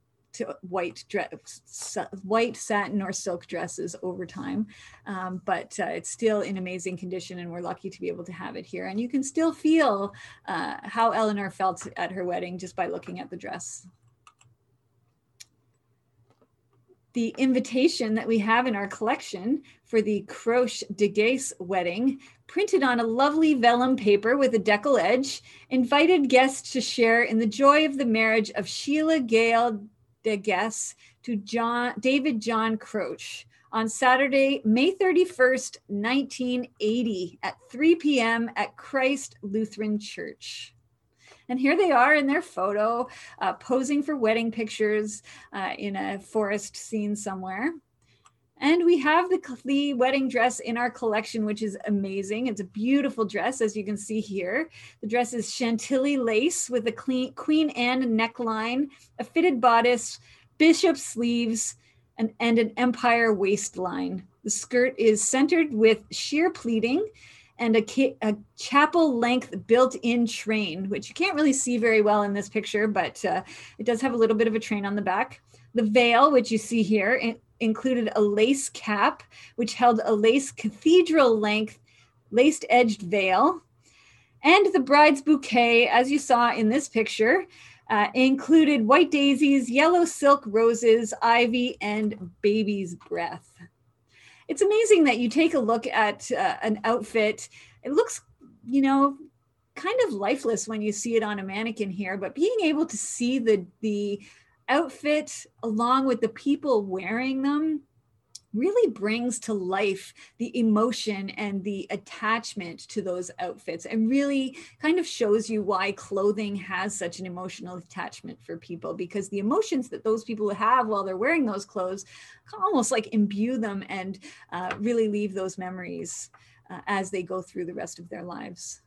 white dress, white satin or silk dresses over time. Um, but uh, it's still in amazing condition, and we're lucky to be able to have it here. And you can still feel uh, how Eleanor felt at her wedding just by looking at the dress the invitation that we have in our collection for the Croche de Gace wedding, printed on a lovely vellum paper with a decal edge, invited guests to share in the joy of the marriage of Sheila Gale de Gace to John, David John Croche on Saturday, May 31st, 1980 at 3 p.m. at Christ Lutheran Church. And here they are in their photo, uh, posing for wedding pictures uh, in a forest scene somewhere. And we have the, the wedding dress in our collection, which is amazing. It's a beautiful dress, as you can see here. The dress is Chantilly lace with a clean, Queen Anne neckline, a fitted bodice, bishop sleeves, and, and an empire waistline. The skirt is centered with sheer pleating and a, a chapel length built in train, which you can't really see very well in this picture, but uh, it does have a little bit of a train on the back. The veil, which you see here, included a lace cap, which held a lace cathedral length laced edged veil. And the bride's bouquet, as you saw in this picture, uh, included white daisies, yellow silk roses, ivy, and baby's breath it's amazing that you take a look at uh, an outfit. It looks, you know, kind of lifeless when you see it on a mannequin here, but being able to see the the outfit along with the people wearing them really brings to life the emotion and the attachment to those outfits and really kind of shows you why clothing has such an emotional attachment for people because the emotions that those people have while they're wearing those clothes almost like imbue them and uh, really leave those memories uh, as they go through the rest of their lives.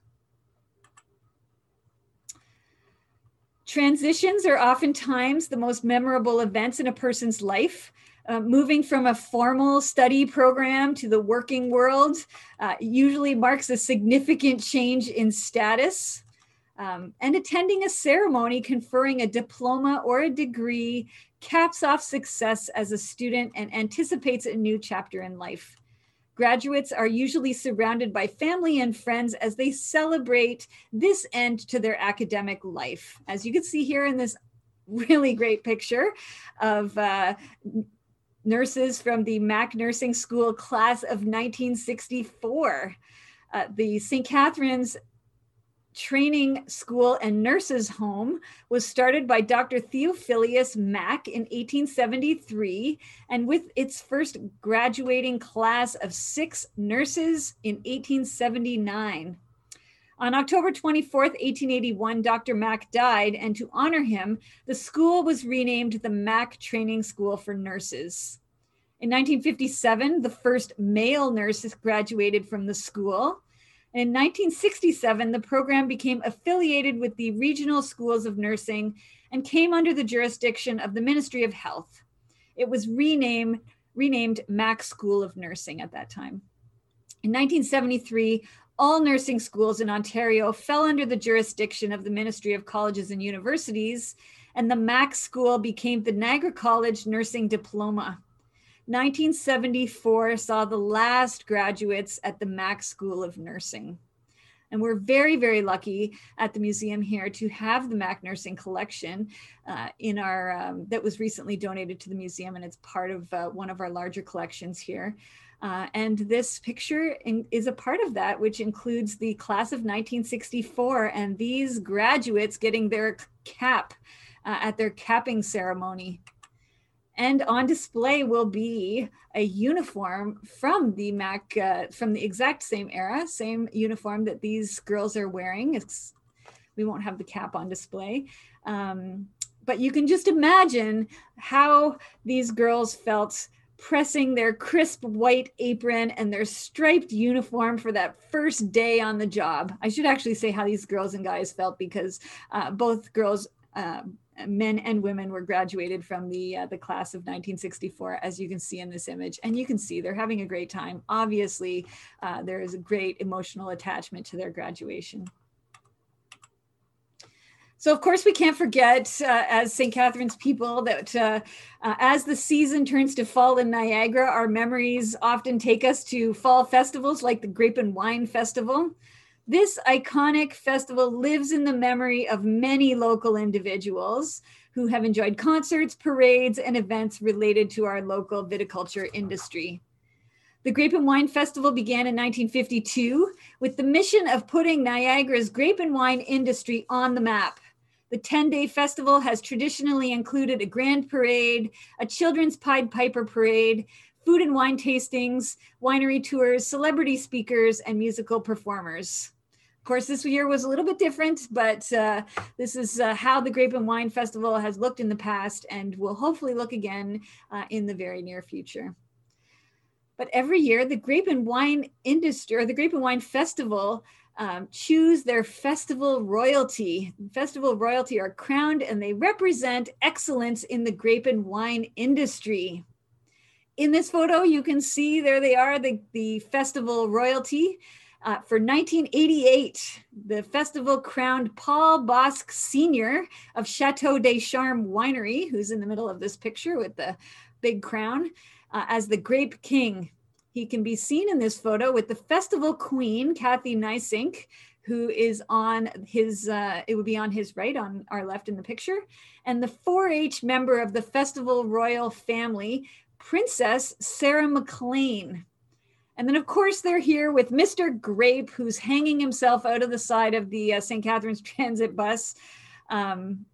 Transitions are oftentimes the most memorable events in a person's life. Uh, moving from a formal study program to the working world uh, usually marks a significant change in status. Um, and attending a ceremony conferring a diploma or a degree caps off success as a student and anticipates a new chapter in life. Graduates are usually surrounded by family and friends as they celebrate this end to their academic life. As you can see here in this really great picture of uh, nurses from the Mack Nursing School class of 1964. Uh, the St. Catharines Training School and Nurses Home was started by Dr. Theophilus Mack in 1873, and with its first graduating class of six nurses in 1879. On October 24, 1881, Dr. Mack died, and to honor him, the school was renamed the Mack Training School for Nurses. In 1957, the first male nurses graduated from the school. In 1967, the program became affiliated with the regional schools of nursing and came under the jurisdiction of the Ministry of Health. It was renamed, renamed Mack School of Nursing at that time. In 1973, all nursing schools in Ontario fell under the jurisdiction of the Ministry of Colleges and Universities, and the Mack School became the Niagara College Nursing Diploma. 1974 saw the last graduates at the Mack School of Nursing. And we're very, very lucky at the museum here to have the Mack Nursing collection uh, in our um, that was recently donated to the museum, and it's part of uh, one of our larger collections here. Uh, and this picture in, is a part of that, which includes the class of 1964 and these graduates getting their cap uh, at their capping ceremony. And on display will be a uniform from the Mack, uh, from the exact same era, same uniform that these girls are wearing. It's, we won't have the cap on display. Um, but you can just imagine how these girls felt pressing their crisp white apron and their striped uniform for that first day on the job. I should actually say how these girls and guys felt because uh, both girls, uh, men and women, were graduated from the uh, the class of 1964, as you can see in this image. And you can see they're having a great time. Obviously, uh, there is a great emotional attachment to their graduation. So, of course, we can't forget, uh, as St. Catharines people, that uh, uh, as the season turns to fall in Niagara, our memories often take us to fall festivals like the Grape and Wine Festival. This iconic festival lives in the memory of many local individuals who have enjoyed concerts, parades, and events related to our local viticulture industry. The Grape and Wine Festival began in 1952 with the mission of putting Niagara's grape and wine industry on the map. The 10 day festival has traditionally included a grand parade, a children's Pied Piper parade, food and wine tastings, winery tours, celebrity speakers, and musical performers. Of course, this year was a little bit different, but uh, this is uh, how the Grape and Wine Festival has looked in the past and will hopefully look again uh, in the very near future. But every year, the Grape and Wine industry, or the Grape and Wine Festival, um, choose their festival royalty. Festival royalty are crowned and they represent excellence in the grape and wine industry. In this photo, you can see there they are, the, the festival royalty. Uh, for 1988, the festival crowned Paul Bosc Sr. of Chateau des Charmes Winery, who's in the middle of this picture with the big crown, uh, as the Grape King he can be seen in this photo with the festival queen, Kathy Neisink, who is on his, uh, it would be on his right, on our left in the picture, and the 4 H member of the festival royal family, Princess Sarah McLean. And then, of course, they're here with Mr. Grape, who's hanging himself out of the side of the uh, St. Catharines <laughs> Transit bus. Um,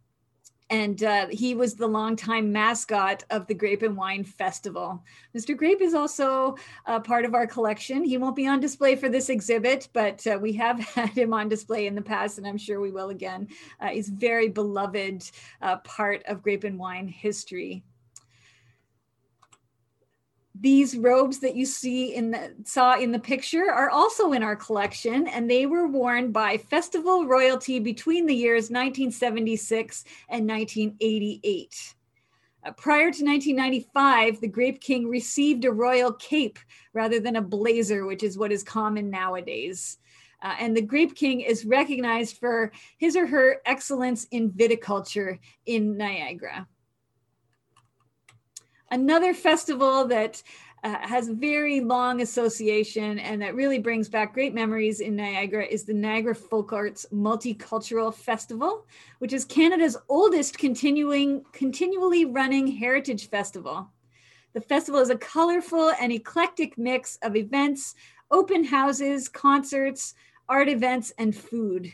and uh, he was the longtime mascot of the Grape and Wine Festival. Mr. Grape is also uh, part of our collection. He won't be on display for this exhibit, but uh, we have <laughs> had him on display in the past, and I'm sure we will again. Uh, he's very beloved uh, part of Grape and Wine history these robes that you see in the saw in the picture are also in our collection and they were worn by festival royalty between the years 1976 and 1988 uh, prior to 1995 the grape king received a royal cape rather than a blazer which is what is common nowadays uh, and the Grape King is recognized for his or her excellence in viticulture in Niagara. Another festival that uh, has very long association and that really brings back great memories in Niagara is the Niagara Folk Arts Multicultural Festival, which is Canada's oldest continuing continually running heritage festival. The festival is a colorful and eclectic mix of events, open houses, concerts, art events, and food.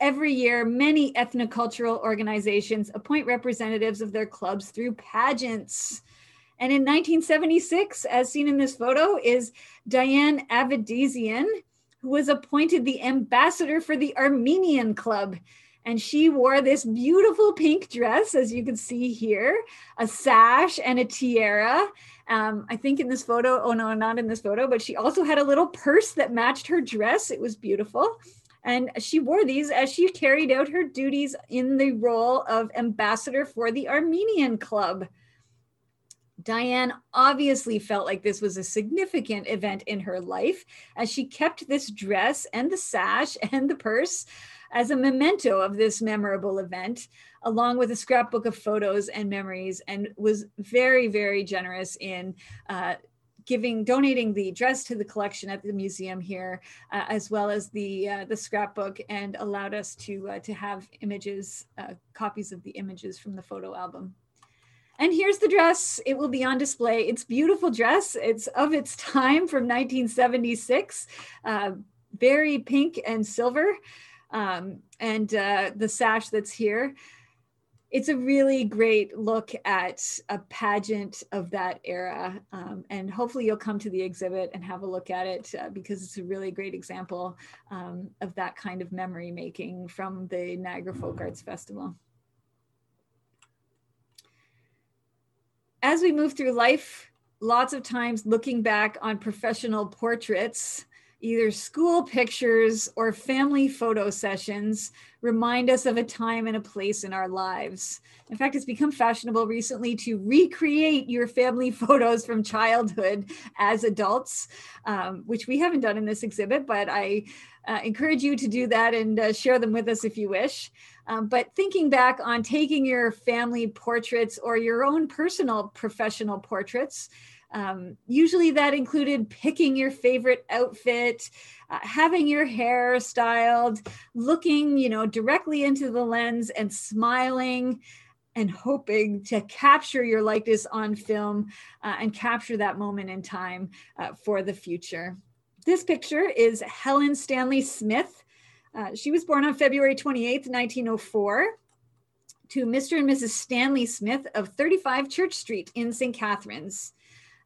Every year, many ethnocultural organizations appoint representatives of their clubs through pageants. And in 1976, as seen in this photo, is Diane Avedisian, who was appointed the ambassador for the Armenian Club. And she wore this beautiful pink dress, as you can see here, a sash and a tiara. Um, I think in this photo, oh no, not in this photo, but she also had a little purse that matched her dress. It was beautiful. And she wore these as she carried out her duties in the role of ambassador for the Armenian Club. Diane obviously felt like this was a significant event in her life as she kept this dress and the sash <laughs> and the purse as a memento of this memorable event, along with a scrapbook of photos and memories, and was very, very generous in. Uh, giving donating the dress to the collection at the museum here uh, as well as the uh, the scrapbook and allowed us to uh, to have images uh, copies of the images from the photo album and here's the dress. It will be on display. It's beautiful dress. It's of its time from 1976, uh, very pink and silver. Um, and uh, the sash that's here. it's a really great look at a pageant of that era. Um, and hopefully you'll come to the exhibit and have a look at it uh, because it's a really great example um, of that kind of memory making from the Niagara Folk Arts Festival. As we move through life, lots of times looking back on professional portraits, either school pictures or family photo sessions remind us of a time and a place in our lives. In fact, it's become fashionable recently to recreate your family <laughs> photos from childhood as adults, um, which we haven't done in this exhibit, but I uh, encourage you to do that and uh, share them with us if you wish. Um, but thinking back on taking your family portraits or your own personal professional portraits, um, usually that included picking your favorite outfit, uh, having your hair styled, looking, you know, directly into the lens and smiling and hoping to capture your likeness on film uh, and capture that moment in time uh, for the future. This picture is Helen Stanley Smith. Uh, she was born on February 28, 1904 to Mr. and Mrs. Stanley Smith of 35 Church Street in St. Catharines.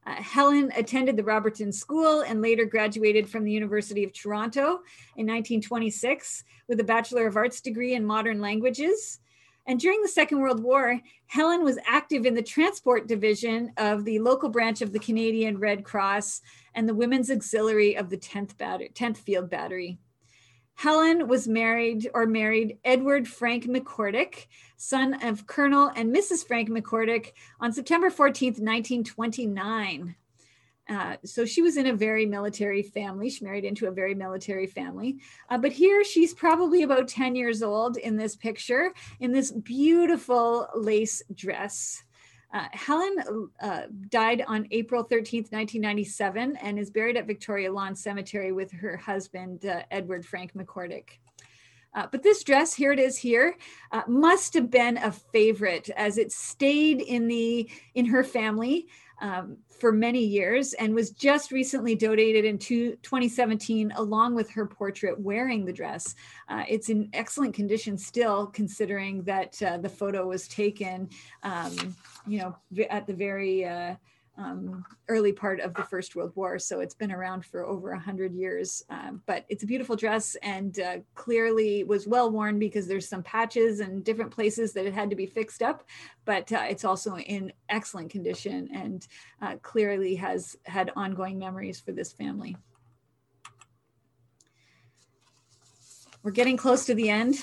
Uh, Helen attended the Robertson School and later graduated from the University of Toronto in 1926 with a Bachelor of Arts degree in Modern Languages. And during the Second World War, Helen was active in the transport division of the local branch of the Canadian Red Cross and the Women's Auxiliary of the 10th, 10th Field Battery. Helen was married or married Edward Frank McCordick, son of Colonel and Mrs. Frank McCordick, on September 14th, 1929. Uh, so she was in a very military family. She married into a very military family. Uh, but here she's probably about 10 years old in this picture in this beautiful lace dress. Uh, Helen uh, died on April 13th, 1997, and is buried at Victoria Lawn Cemetery with her husband, uh, Edward Frank McCordick. Uh, but this dress, here it is here, uh, must have been a favorite as it stayed in the in her family um, for many years and was just recently donated in two, 2017 along with her portrait wearing the dress. Uh, it's in excellent condition still, considering that uh, the photo was taken, um, you know, at the very uh, um, early part of the First World War. So it's been around for over a hundred years. Um, but it's a beautiful dress and uh, clearly was well worn because there's some patches and different places that it had to be fixed up. But uh, it's also in excellent condition and uh, clearly has had ongoing memories for this family. We're getting close to the end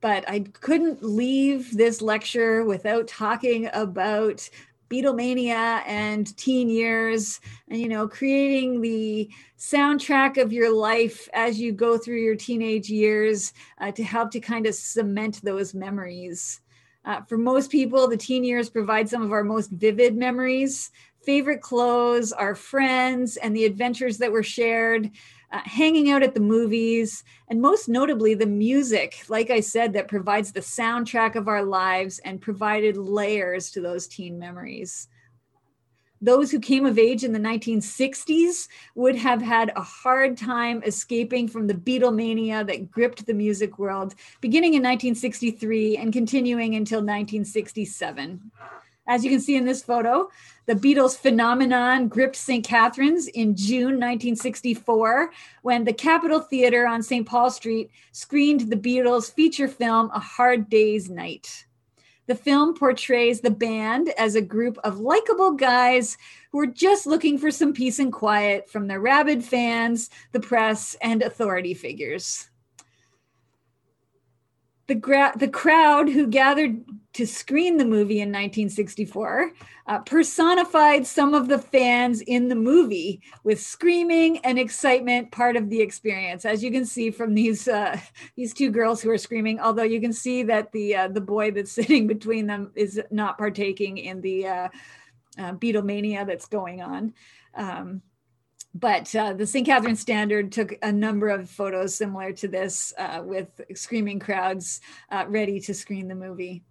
but I couldn't leave this lecture without talking about Beatlemania and teen years, and you know, creating the soundtrack of your life as you go through your teenage years uh, to help to kind of cement those memories. Uh, for most people, the teen years provide some of our most vivid memories. Favorite clothes, our friends, and the adventures that were shared uh, hanging out at the movies, and most notably, the music, like I said, that provides the soundtrack of our lives and provided layers to those teen memories. Those who came of age in the 1960s would have had a hard time escaping from the Beatlemania that gripped the music world, beginning in 1963 and continuing until 1967. As you can see in this photo, the Beatles phenomenon gripped St. Catharines in June 1964 when the Capitol Theater on St. Paul Street screened the Beatles' feature film, A Hard Day's Night. The film portrays the band as a group of likable guys who are just looking for some peace and quiet from their rabid fans, the press, and authority figures the, gra- the crowd who gathered to screen the movie in 1964 uh, personified some of the fans in the movie with screaming and excitement part of the experience. As you can see from these uh, these two girls who are screaming although you can see that the uh, the boy that's <laughs> sitting between them is not partaking in the uh, uh, Beatlemania that's going on. Um, but uh, the St. Catharines Standard took a number of photos similar to this uh, with screaming crowds uh, ready to screen the movie.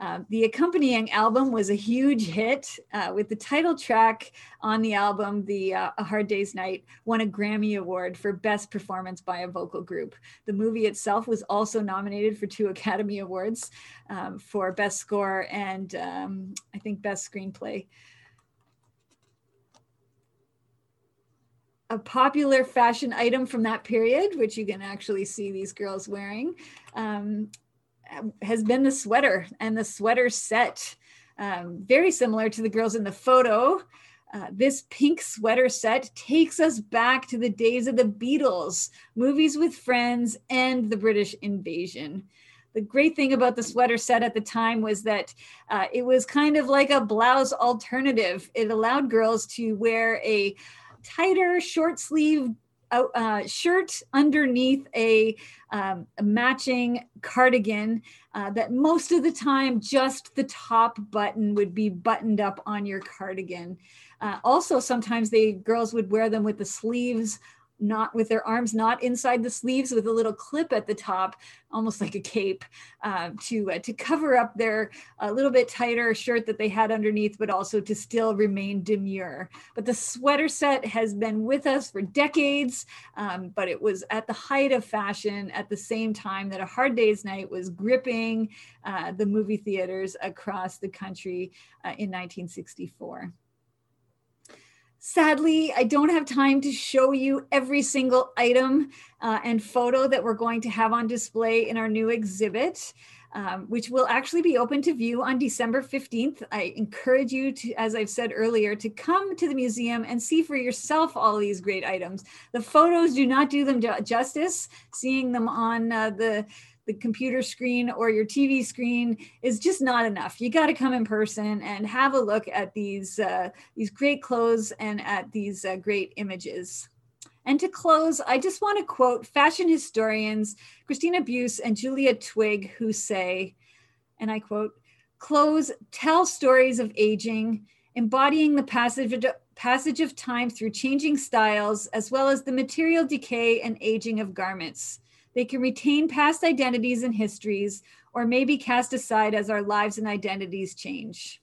Uh, the accompanying album was a huge hit uh, with the title track on the album, the uh, A Hard Day's Night, won a Grammy Award for Best Performance by a Vocal Group. The movie itself was also nominated for two Academy Awards um, for Best Score and um, I think Best Screenplay. A popular fashion item from that period, which you can actually see these girls wearing, um, has been the sweater and the sweater set. Um, very similar to the girls in the photo. Uh, this pink sweater set takes us back to the days of the Beatles, movies with friends, and the British invasion. The great thing about the sweater set at the time was that uh, it was kind of like a blouse alternative. It allowed girls to wear a tighter, short sleeve uh, shirt underneath a, um, matching cardigan uh, that most of the time just the top button would be buttoned up on your cardigan. Uh, also, sometimes the girls would wear them with the sleeves not with their arms not inside the sleeves with a little clip at the top almost like a cape uh, to uh, to cover up their a little bit tighter shirt that they had underneath but also to still remain demure. But the sweater set has been with us for decades um, but it was at the height of fashion at the same time that a hard day's night was gripping uh, the movie theaters across the country uh, in 1964 Sadly, I don't have time to show you every single item uh, and photo that we're going to have on display in our new exhibit. Um, which will actually be open to view on December 15th. I encourage you to, as I've said earlier, to come to the museum and see for yourself all these great items. The photos do not do them justice. Seeing them on uh, the the computer screen or your TV screen is just not enough. You got to come in person and have a look at these uh, these great clothes and at these uh, great images. And to close, I just want to quote fashion historians Christina Buse and Julia Twigg, who say, and I quote, clothes tell stories of aging, embodying the passage of, passage of time through changing styles, as well as the material decay and aging of garments. They can retain past identities and histories, or may be cast aside as our lives and identities change.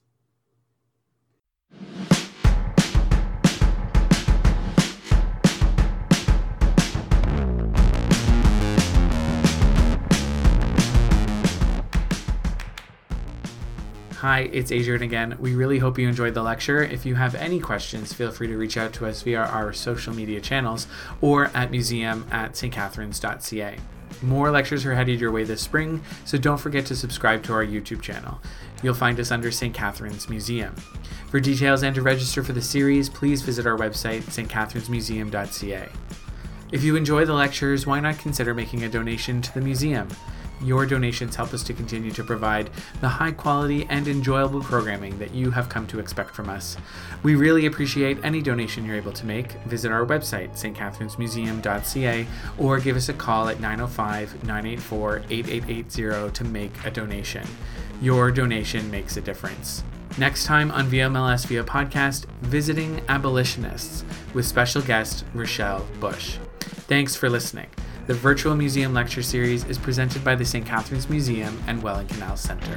Hi, it's Adrian again. We really hope you enjoyed the lecture. If you have any questions, feel free to reach out to us via our social media channels or at museum at stcatharines.ca. More lectures are headed your way this spring, so don't forget to subscribe to our YouTube channel. You'll find us under St. Catharines Museum. For details and to register for the series, please visit our website, stcatharinesmuseum.ca. If you enjoy the lectures, why not consider making a donation to the museum? Your donations help us to continue to provide the high quality and enjoyable programming that you have come to expect from us. We really appreciate any donation you're able to make. Visit our website, stcatharinesmuseum.ca, or give us a call at 905 984 8880 to make a donation. Your donation makes a difference. Next time on VMLS Via Podcast, visiting abolitionists with special guest Rochelle Bush. Thanks for listening. The virtual museum lecture series is presented by the St. Catharines Museum and Welland Canal Center.